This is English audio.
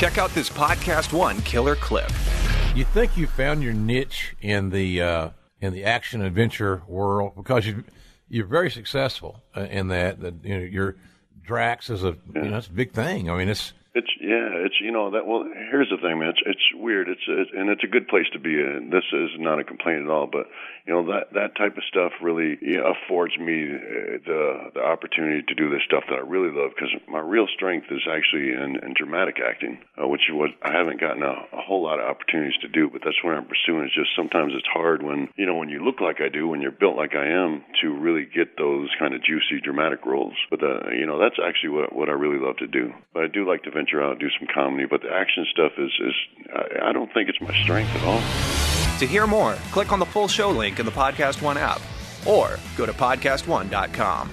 Check out this Podcast One killer clip. You think you found your niche in the uh, in the action adventure world because you you're very successful uh, in that. That you know your Drax is a you know a big thing. I mean It's yeah, it's you know that. Well, here's the thing, man. It's it's weird. It's, it's and it's a good place to be in. This is not a complaint at all, but you know that that type of stuff really know, affords me uh, the the opportunity to do this stuff that I really love because my real strength is actually in, in dramatic acting, uh, which is what I haven't gotten a, a whole lot of opportunities to do. But that's what I'm pursuing. It's just sometimes it's hard when you know when you look like I do, when you're built like I am, to really get those kind of juicy dramatic roles. But uh, you know that's actually what what I really love to do. But I do like to venture out, do some comedy. But the action stuff is is I, I don't think it's my strength at all. To hear more, click on the full show link in the Podcast One app or go to podcastone.com.